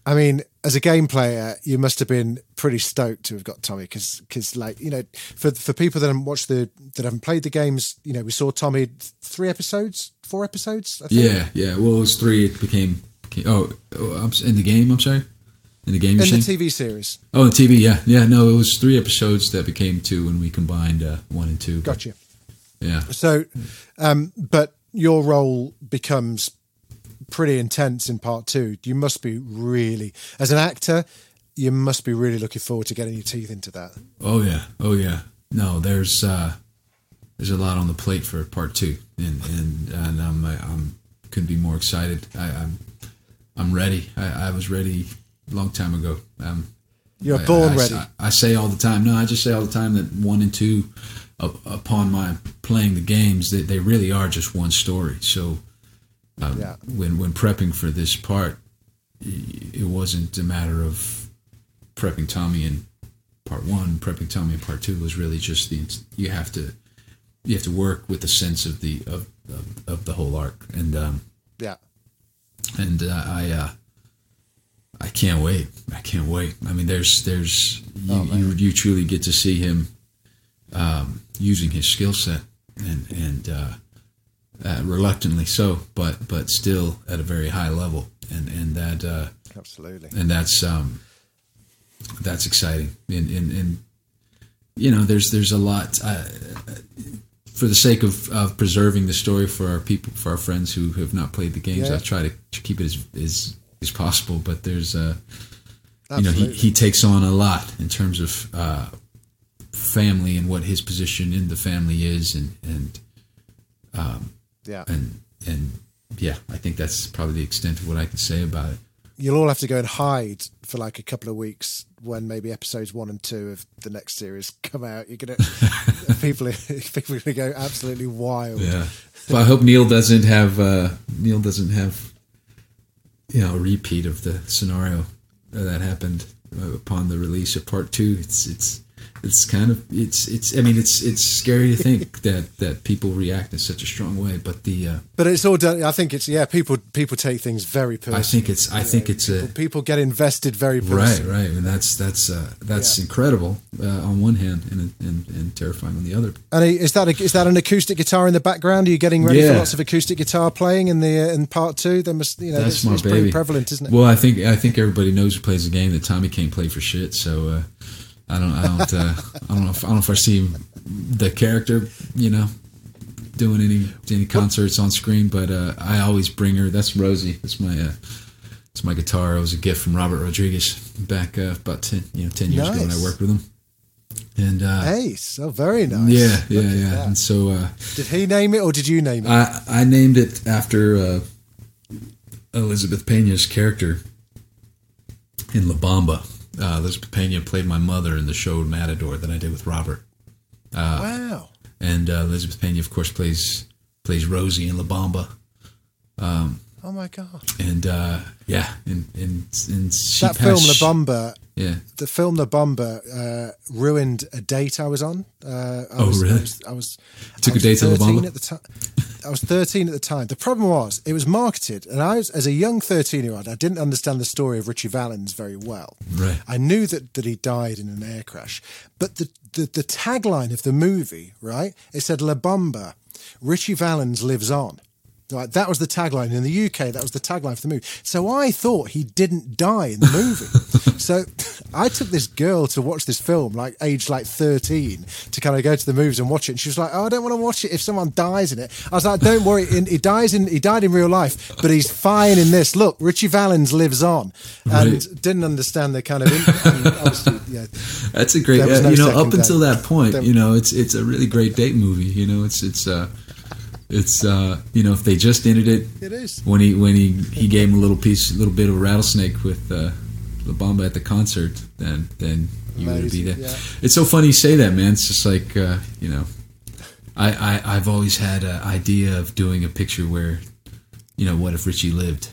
S3: I mean, as a game player, you must have been pretty stoked to have got Tommy because, because like, you know, for for people that haven't watched the that haven't played the games, you know, we saw Tommy three episodes, four episodes. I think.
S8: Yeah, yeah. Well, it was three. It became. became- Oh, oh, in the game. I'm sorry. In the game,
S3: in the
S8: saying?
S3: TV series.
S8: Oh, the TV. Yeah, yeah. No, it was three episodes that became two when we combined uh, one and two. but-
S3: Gotcha.
S8: Yeah.
S3: So, um, but your role becomes pretty intense in part two. You must be really, as an actor, you must be really looking forward to getting your teeth into that.
S8: Oh yeah. Oh yeah. No, there's uh there's a lot on the plate for part two, and and and I'm I'm couldn't be more excited. I, I'm I'm ready. I, I was ready long time ago. Um,
S3: You're
S8: I-
S3: born
S8: I-
S3: ready.
S8: I, I say all the time. No, I just say all the time that one and two, up, upon my playing the games, they, they really are just one story. So, um,
S3: Yeah.
S8: when when prepping for this part, it wasn't a matter of prepping Tommy in part one, prepping Tommy in part two. Was really just the you have to you have to work with the sense of the of of, of the whole arc, and um,
S3: Yeah.
S8: and uh, I uh, I can't wait. I can't wait. I mean, there's there's you
S3: Oh,
S8: you, you truly get to see him um, using his skill set and and uh, uh, reluctantly so, but but still at a very high level, and and that uh,
S3: Absolutely.
S8: and that's um, that's exciting. And, and and you know, there's there's a lot. Uh, for the sake of, of preserving the story for our people, for our friends who have not played the games,
S3: Yeah.
S8: I try to, to keep it as, as as possible. But there's uh, you know, he, he takes on a lot in terms of uh, family and what his position in the family is, and and um,
S3: Yeah.
S8: and and yeah, I think that's probably the extent of what I can say about it.
S3: You'll all have to go and hide for like a couple of weeks when maybe episodes one and two of the next series <laughs> come out. You're gonna <laughs> people <laughs> people are gonna go absolutely wild.
S8: Yeah, but I hope Neil doesn't have uh, Neil doesn't have you know a repeat of the scenario that happened uh, upon the release of part two. It's it's it's kind of it's it's. I mean, it's it's scary to think <laughs> that that people react in such a strong way. But the uh,
S3: But it's all done. I think it's yeah. People people take things very personally.
S8: I think it's I think it's a
S3: people, people get invested very
S8: right
S3: personally.
S8: right, and that's that's uh, that's
S3: Yeah.
S8: incredible uh, on one hand and, and and terrifying on the other.
S3: And is that a, is that an acoustic guitar in the background? Are you getting ready for lots of acoustic guitar playing in the uh, in part two? There must you know
S8: That's
S3: it's,
S8: my
S3: it's
S8: baby.
S3: pretty prevalent, isn't it?
S8: Well, I think I think everybody knows who plays the game that Tommy can't play for shit. So uh, I don't I don't uh, I don't know if, I don't know if I see the character you know doing any any concerts on screen, but uh, I always bring her. That's Rosie. That's my uh, that's my guitar. It was a gift from Robert Rodriguez back uh, about ten you know ten years ago when I worked with him. And uh,
S3: Hey, so very nice.
S8: yeah, yeah,
S3: Look
S8: yeah.
S3: that.
S8: And so uh,
S3: Did he name it or did you name it?
S8: I I named it after uh, Elizabeth Pena's character in La Bamba. Uh, Elizabeth Pena played my mother in the show Matador that I did with Robert,
S3: wow.
S8: and uh, Elizabeth Pena, of course, plays plays Rosie in La Bamba.
S3: Oh my god.
S8: And uh, yeah, and and, and she
S3: That film La Bamba,
S8: Yeah,
S3: the film La Bamba uh, ruined a date I was on. Uh, I
S8: Oh,
S3: was,
S8: really?
S3: I was, I was
S8: Took
S3: I
S8: a
S3: was
S8: date to La Bamba?
S3: at the time. I was 13 at the time. The problem was it was marketed, and I was as a young 13 year old. I didn't understand the story of Ritchie Valens very well.
S8: Right.
S3: I knew that that he died in an air crash, but the the, the tagline of the movie, right? It said La Bamba, Ritchie Valens lives on. Right, that was the tagline in the UK. That was the tagline for the movie. So I thought he didn't die in the movie. <laughs> so I took this girl to watch this film, like aged like thirteen, to kind of go to the movies and watch it. And she was like, "Oh, I don't want to watch it if someone dies in it." I was like, "Don't worry, in, he dies in he died in real life, but he's fine in this. Look, Ritchie Valens lives on." And
S8: Right.
S3: didn't understand the kind of. Yeah,
S8: that's a great. Uh,
S3: no
S8: you know, up until that point, you know, it's it's a really great date movie. You know, it's it's uh, it's uh, you know, if they just ended it,
S3: It is.
S8: when he when he he gave him a little piece, a little bit of a rattlesnake with uh, La Bamba at the concert, then then you would be there.
S3: yeah.
S8: It's so funny you say that, man. It's just like uh, you know, I, I I've always had an idea of doing a picture where, you know, what if Ritchie lived,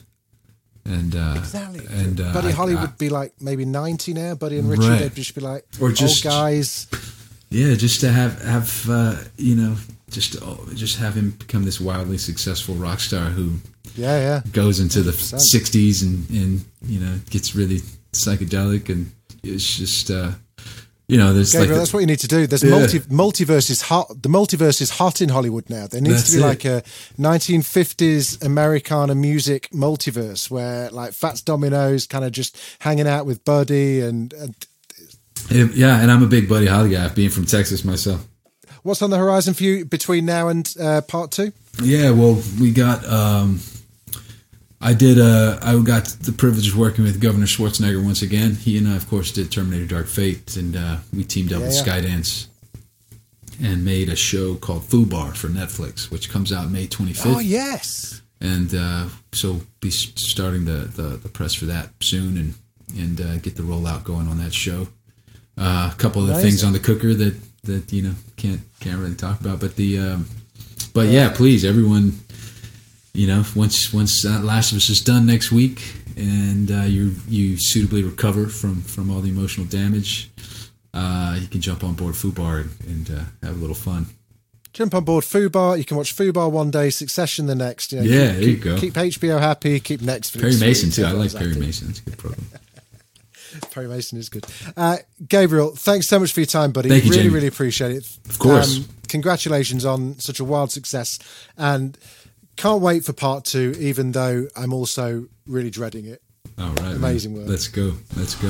S8: and uh,
S3: Exactly.
S8: and uh,
S3: Buddy Holly
S8: I-
S3: would be like maybe 90 now. Buddy and Ritchie,
S8: Right.
S3: they'd just be like,
S8: Or just-
S3: old guys.
S8: Yeah, just to have have uh, you know, just oh, just have him become this wildly successful rock star who
S3: Yeah, yeah.
S8: goes into the
S3: 100%.
S8: '60s and and you know gets really psychedelic and it's just uh, you know there's
S3: Gabriel,
S8: like
S3: that's what you need to do. There's
S8: Yeah.
S3: multi multiverse is hot. The multiverse is hot in Hollywood now. There needs
S8: That's
S3: to be
S8: it.
S3: like a 1950s Americana music multiverse where like Fats Domino's kind of just hanging out with Buddy and, and
S8: yeah, and I'm a big Buddy Holly guy, being from Texas myself.
S3: What's on the horizon for you between now and uh, part two?
S8: Yeah, well, we got. Um, I did. Uh, I got the privilege of working with Governor Schwarzenegger once again. He and I, of course, did Terminator: Dark Fate, and uh, we teamed up
S3: Yeah,
S8: with
S3: yeah.
S8: Skydance and made a show called Fubar for Netflix, which comes out May 25th.
S3: Oh yes,
S8: and uh, so be starting the, the, the press for that soon and and uh, get the rollout going on that show. Uh, a couple of the things on the cooker that that you know can't can't really talk about, but the um, but yeah, please everyone, you know once once uh, Last of Us is done next week and uh, you you suitably recover from from all the emotional damage, uh, you can jump on board Fubar and, and uh, have a little fun.
S3: jump on board Fubar. You can watch Fubar one day, Succession the next. You know,
S8: Yeah,
S3: keep,
S8: there you
S3: keep-
S8: go.
S3: Keep HBO happy. Keep Netflix.
S8: Perry Mason too. I like Perry. Mason. That's a good program. <laughs>
S3: Perry Mason is good. Uh, Gabriel, thanks so much for your time, buddy.
S8: Thank you,
S3: really,
S8: Jamie.
S3: really appreciate it. Um,
S8: Of course.
S3: congratulations on such a wild success, and can't wait for part two. Even though I'm also really dreading it.
S8: All right, man.
S3: Amazing work.
S8: Let's go. Let's go.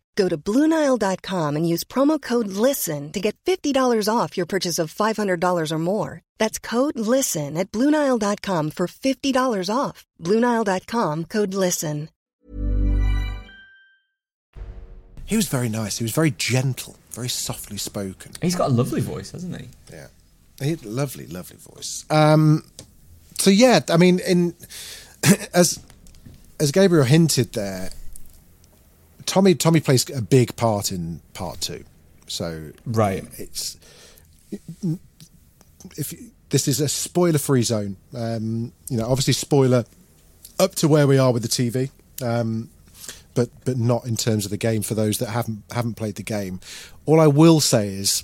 S9: Go to BlueNile.com and use promo code LISTEN to get $50 off your purchase of $500 or more. That's code LISTEN at BlueNile.com for $50 off. BlueNile.com code LISTEN.
S3: He was very nice. He was very gentle, very softly spoken.
S6: He's got a lovely voice, hasn't he?
S3: Yeah. He had a lovely, lovely voice. Um, so yeah, I mean, in <laughs> as as Gabriel hinted there, Tommy Tommy plays a big part in part two. So
S6: right,
S3: it's if you- this is a spoiler free zone. Um, you know, obviously spoiler up to where we are with the TV, um, but but not in terms of the game for those that haven't haven't played the game. All I will say is,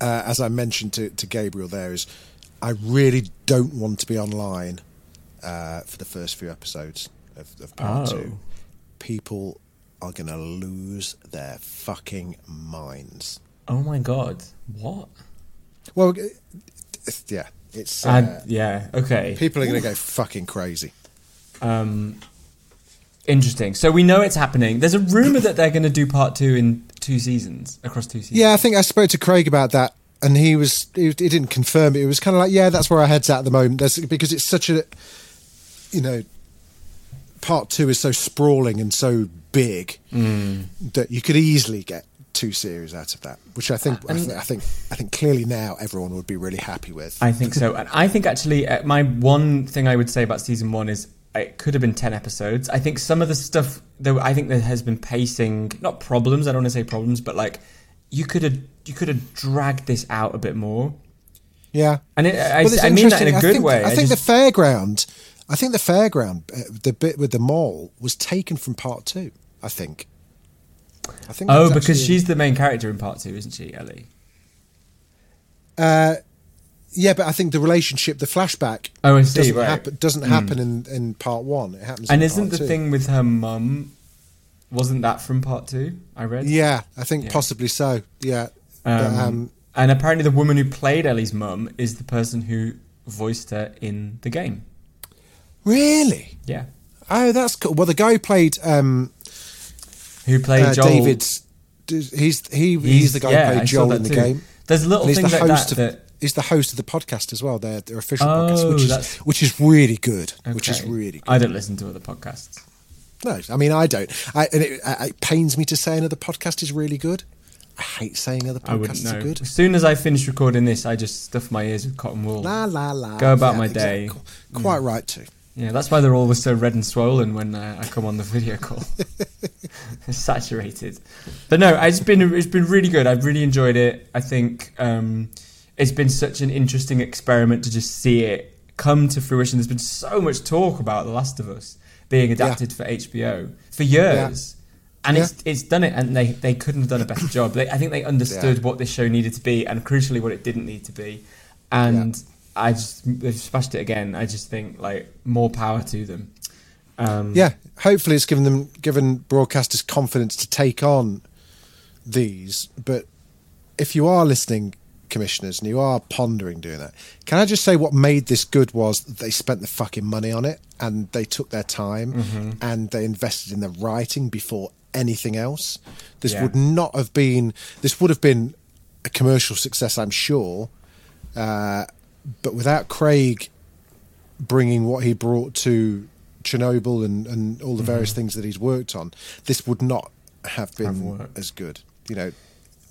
S3: uh, as I mentioned to, to Gabriel, there is, I really don't want to be online uh, for the first few episodes of, of part
S6: Oh.
S3: two. People are going to lose their fucking minds.
S6: Oh my god, what?
S3: Well, yeah, it's uh,
S6: Uh, yeah, okay.
S3: People are going to go fucking crazy.
S6: Um, interesting. So we know it's happening. There's a rumor that they're going to do part two in two seasons across two seasons.
S3: Yeah, I think I spoke to Craig about that, and he was he, he didn't confirm it. It was kind of like, yeah, that's where our heads at at the moment. There's, because it's such a, you know, part two is so sprawling and so big
S6: Mm.
S3: that you could easily get two series out of that. Which I think I, th- I think I think clearly now everyone would be really happy with.
S6: I think so. And I think actually, uh, my one thing I would say about season one is it could have been 10 episodes. I think some of the stuff, though, I think there has been pacing, not problems, I don't want to say problems, but like you could have you could have dragged this out a bit more.
S3: Yeah,
S6: And it, I,
S3: Well,
S6: I mean that in
S3: a
S6: a
S3: I
S6: good
S3: think,
S6: way.
S3: I think
S6: just-
S3: the fairground, I think the fairground, uh, the bit with the mall was taken from part two. I think. I think.
S6: Oh, because
S3: actually-
S6: she's the main character in part two, isn't she, Ellie?
S3: Uh, yeah, but I think the relationship, the flashback,
S6: Oh, I see,
S3: doesn't
S6: right.
S3: happen. Doesn't
S6: Mm.
S3: happen in, in part one. It happens.
S6: And isn't the
S3: two.
S6: thing with her mum, wasn't that from part two? I read.
S3: Yeah, I think
S6: Yeah.
S3: possibly so. Yeah, But,
S6: Um,
S3: um,
S6: and apparently, the woman who played Ellie's mum is the person who voiced her in the game.
S3: Really.
S6: Yeah.
S3: Oh, that's cool. Well, the guy who played um,
S6: Who played
S3: uh,
S6: Joel?
S3: David's. He's he he's, the guy
S6: yeah,
S3: who played Joel in the
S6: too.
S3: game.
S6: There's a little
S3: And he's
S6: things
S3: the
S6: like
S3: host
S6: that,
S3: of,
S6: that
S3: He's the host of the podcast as well. Their their official
S6: Oh,
S3: podcast, which is which is really good. Which is really good.
S6: I don't listen to other podcasts.
S3: No, I mean I don't. I, and it, it pains me to say another podcast is really good. I hate saying other podcasts are good.
S6: As soon as I finish recording this, I just stuff my ears with cotton wool.
S3: La la la.
S6: Go about
S3: Yeah,
S6: my
S3: exactly.
S6: day.
S3: Quite
S6: Mm.
S3: right too.
S6: Yeah, that's why they're always so red and swollen when uh, I come on the video call. <laughs> Saturated. But no, it's been it's been really good. I've really enjoyed it. I think um, it's been such an interesting experiment to just see it come to fruition. There's been so much talk about The Last of Us being adapted for HBO for years. And it's it's done it, and they, they couldn't have done a better job. They, I think they understood
S3: Yeah.
S6: what this show needed to be, and crucially, what it didn't need to be. And I just they've smashed it again. I just think like more power to them. Um,
S3: Yeah, hopefully it's given them given broadcasters confidence to take on these. But if you are listening, commissioners, and you are pondering doing that, can I just say what made this good was that they spent the fucking money on it and they took their time
S6: Mhm.
S3: and they invested in the writing before anything else. This
S6: Yeah.
S3: would not have been. This would have been a commercial success, I'm sure. Uh, but without Craig bringing what he brought to Chernobyl and, and all the various
S6: Mhm.
S3: things that he's worked on, this would not have been
S6: Have
S3: as good. You know,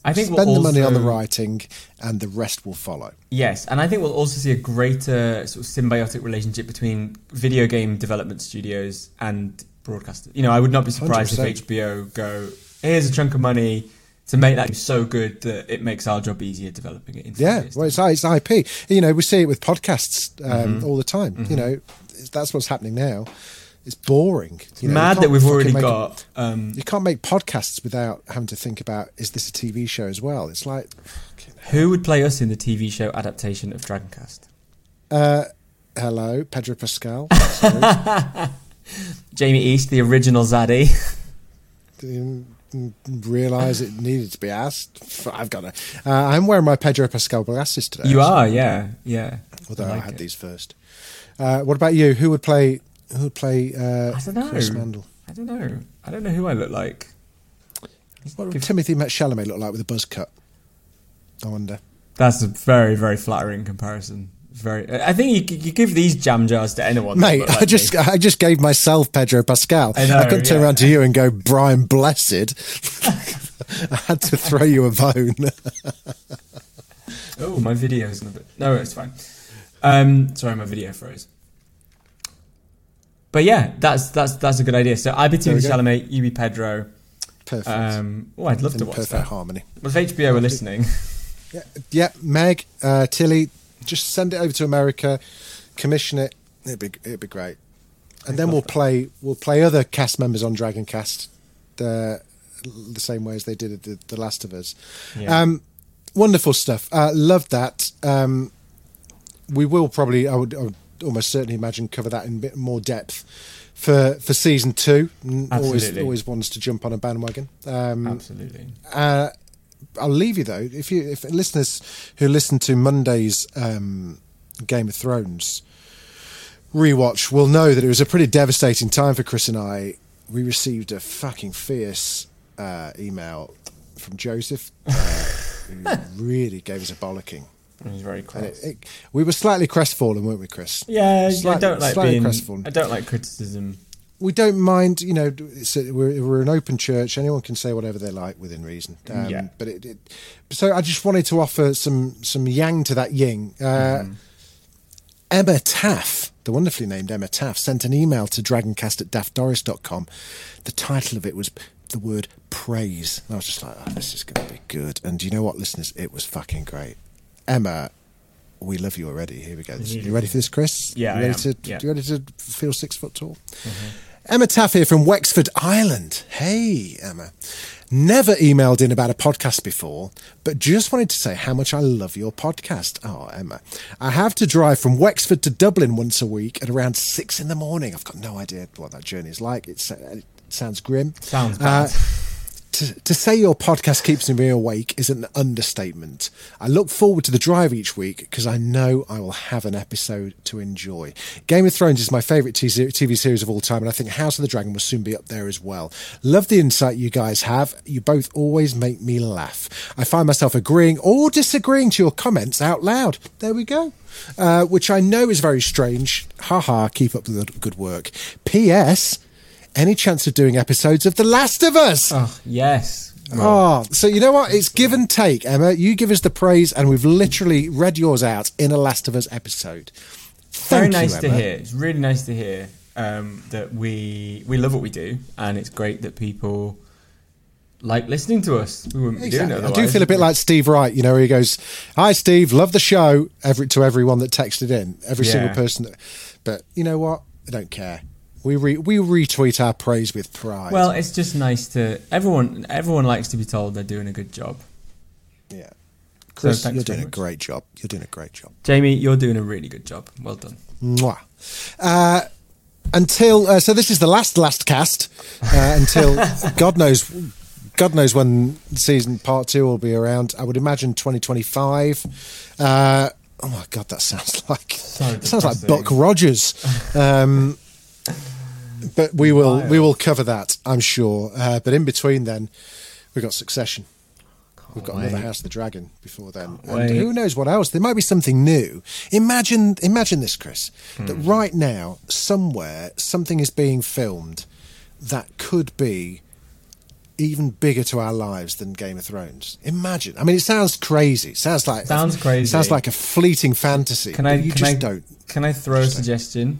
S6: I think
S3: spend
S6: we'll
S3: the money on the writing, and the rest will follow.
S6: Yes, and I think we'll also see a greater sort of symbiotic relationship between video game development studios and broadcasters. You know, I would not be surprised if
S3: 100%.
S6: HBO go, "Here's a chunk of money to make that so good that it makes our job easier developing it."
S3: Yeah, well, it's, it's IP. You know, we see it with podcasts um,
S6: Mhm.
S3: all the time.
S6: Mhm.
S3: You know, that's what's happening now. It's boring. You know,
S6: mad that we've already
S3: make a-
S6: got. um,
S3: you can't make podcasts without having to think about is this a TV show as well? It's like
S6: Who would play us in the TV show adaptation of Dragoncast?
S3: Uh, hello, Pedro Pascal. <laughs>
S6: Jamie East, the original Zaddy.
S3: Didn't realise it needed to be asked. I've got a. Uh, I'm wearing my Pedro Pascal glasses today.
S6: You are, yeah, yeah.
S3: Although
S6: I
S3: I, had
S6: it.
S3: these first. Uh, what about you? Who would play? Who would play? Uh,
S6: I don't know.
S3: Chris Mandle.
S6: I don't know. I don't know who I look like.
S3: What would Timothée Chalamet look like with a buzz cut? I wonder.
S6: That's a very, very flattering comparison. Very. I think you, you give these jam jars to anyone,
S3: Mate,
S6: like
S3: I just
S6: me.
S3: I just gave myself Pedro Pascal.
S6: I know,
S3: couldn't turn around to you and go Brian Blessed. <laughs> I had to throw you a bone. <laughs>
S6: Oh, my video's in a bit. No, it's fine. Um, sorry, my video froze. But yeah, that's that's that's a good idea. So I be Timothy. Chalamet, you be Pedro.
S3: Perfect.
S6: Um, oh, I'd love to watch
S3: perfect
S6: that.
S3: harmony.
S6: Well, if HBO were listening,
S3: Yeah, yeah Meg, uh, Tilly, just send it over to America, commission it. It'd be it'd be great, and then we'll play we'll play other cast members on Dragoncast, the the same way as they did at the, the Last of Us.
S6: Yeah.
S3: Um, wonderful stuff. Uh, loved that. Um, we will probably, I would, I would almost certainly imagine, cover that in a bit more depth for for season two. Mm, Always always wants to jump on a bandwagon. Um,
S6: absolutely.
S3: uh, I'll leave you though. If you, if listeners who listen to Monday's um, Game of Thrones rewatch will know that it was a pretty devastating time for Chris and I. We received a fucking fierce uh, email from Joseph, uh, <laughs> who really gave us a bollocking.
S6: It was very
S3: And
S6: close.
S3: it, it, we were slightly crestfallen, weren't we, Chris?
S6: Yeah, I don't like being.
S3: crestfallen
S6: I don't like criticism.
S3: We don't mind, you know, it's a, we're, we're an open church. Anyone can say whatever they like within reason. Um,
S6: Yeah.
S3: But it, it, so I just wanted to offer some some yang to that ying. Uh,
S6: Mm-hmm.
S3: Emma Taff, the wonderfully named Emma Taff, sent an email to dragoncast at daftdoris.com. The title of it was the word praise. And I was just like, oh, this is going to be good. And you know what, listeners? It was fucking great. Emma, we love you already. Here we go. You ready for this, Chris?
S6: Yeah,
S3: You ready to
S6: Yeah.
S3: you ready to feel six foot tall? Emma Taff here from Wexford, Ireland. Hey, Emma. Never emailed in about a podcast before, but just wanted to say how much I love your podcast. Oh, Emma. I have to drive from Wexford to Dublin once a week at around six in the morning. I've got no idea what that journey is like. It's, it sounds grim.
S6: Sounds
S3: Uh,
S6: bad.
S3: To, say your podcast keeps me awake is an understatement. I look forward to the drive each week because I know I will have an episode to enjoy. Game of Thrones is my favourite TV series of all time, and I think House of the Dragon will soon be up there as well. Love the insight you guys have. You both always make me laugh. I find myself agreeing or disagreeing to your comments out loud. There we go. Uh, which I know is very strange. Haha, keep up the good work. P.S. Any chance of doing episodes of The Last of Us?
S6: Oh, yes.
S3: Oh, so you know what? It's give and take, Emma. You give us the praise, and we've literally read yours out in a Last of Us episode.
S6: Very
S3: Thank you,
S6: nice to
S3: Emma.
S6: hear. It's really nice to hear um, that we we love what we do, and it's great that people like listening to us. We wouldn't be doing
S3: Exactly.
S6: it
S3: I do feel a bit like Steve Wright, you know, where he goes, "Hi, Steve, love the show." Every to everyone that texted in, every single person. That, but you know what? I don't care. We re, we retweet our praise with pride.
S6: Well, it's just nice to everyone. Everyone likes to be told they're doing a good job.
S3: yeah, Chris,
S6: thanks
S3: you're doing a
S6: much.
S3: great job. You're doing a great job.
S6: Jamie, you're doing a really good job. Well done.
S3: Mwah. Uh, until uh, so, this is the last last cast uh, <laughs> until God knows God knows when season part two will be around. I would imagine 2025. Uh, oh my God, that sounds <laughs> like that sounds like. Buck Rogers. Um, but we will we will cover that, I'm sure. Uh, but in between, then we've got Succession. We've got another. House of the Dragon before then,
S6: Can't
S3: and
S6: wait.
S3: who knows what else? There might be something new. Imagine, imagine this, Chris. That
S6: Hmm.
S3: right now, somewhere, something is being filmed that could be even bigger to our lives than Game of Thrones. Imagine. I mean, it sounds crazy. It sounds like
S6: Sounds crazy.
S3: Sounds like a fleeting fantasy.
S6: Can I?
S3: you
S6: can
S3: just
S6: I,
S3: don't.
S6: Can I throw a suggestion?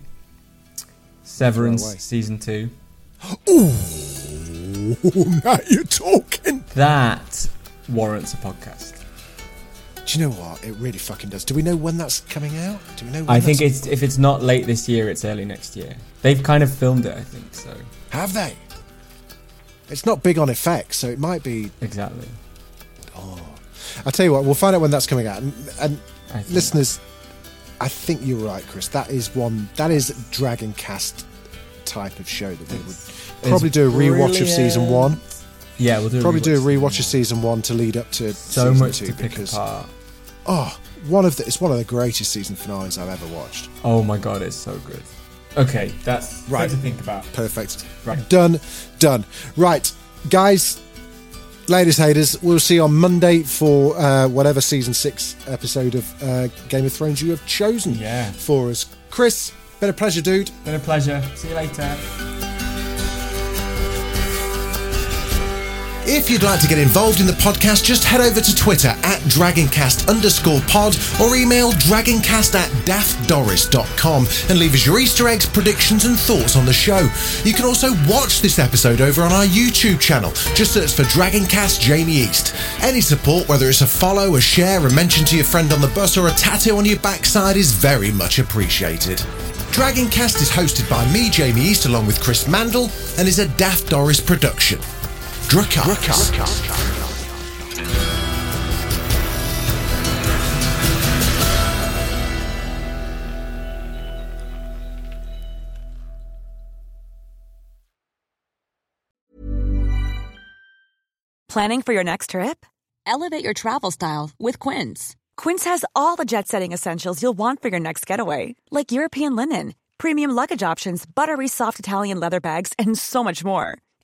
S6: Severance season two. <gasps>
S3: Ooh, now you're talking.
S6: That warrants a podcast.
S3: Do you know what? It really fucking does. Do we know when that's coming out? Do we know? When
S6: I think
S3: that's-
S6: it's if it's not late this year, it's early next year. They've kind of filmed it, I think. So
S3: have they. It's not big on effects, so it might be.
S6: exactly.
S3: Oh, I'll tell you what. We'll find out when that's coming out. And, and
S6: I think-
S3: listeners, I think you're right, Chris. That is one. That is Dragoncast type of show that we would probably do a rewatch of season one.
S6: Yeah, we'll do.
S3: Probably do a
S6: rewatch
S3: rewatch of season one to lead up to
S6: So
S3: season
S6: much
S3: two
S6: to pick
S3: because
S6: apart.
S3: oh, one of the it's one of the greatest season finales I've ever watched.
S6: Oh my god, it's so good. Okay, that's
S3: Right.
S6: right to think about.
S3: Perfect.
S6: Right.
S3: Done. Done. Right, guys, ladies, haters. We'll see you on Monday for uh, whatever season six episode of uh, Game of Thrones you have chosen
S6: Yeah.
S3: for us. Chris, been a pleasure, dude.
S6: Been a pleasure. See you later.
S4: If you'd like to get involved in the podcast, just head over to Twitter at dragoncast underscore pod or email dragoncast at daftdoris.com and leave us your Easter eggs, predictions, and thoughts on the show. You can also watch this episode over on our YouTube channel. Just search for Dragoncast Jamie East. Any support, whether it's a follow, a share, a mention to your friend on the bus, or a tattoo on your backside, is very much appreciated. Dragoncast is hosted by me, Jamie East, along with Chris Mandle, and is a Daft Doris production. Dracarys.
S10: Planning for your next trip? Elevate your travel style with Quince. Quince has all the jet setting essentials you'll want for your next getaway, like European linen, premium luggage options, buttery soft Italian leather bags, and so much more.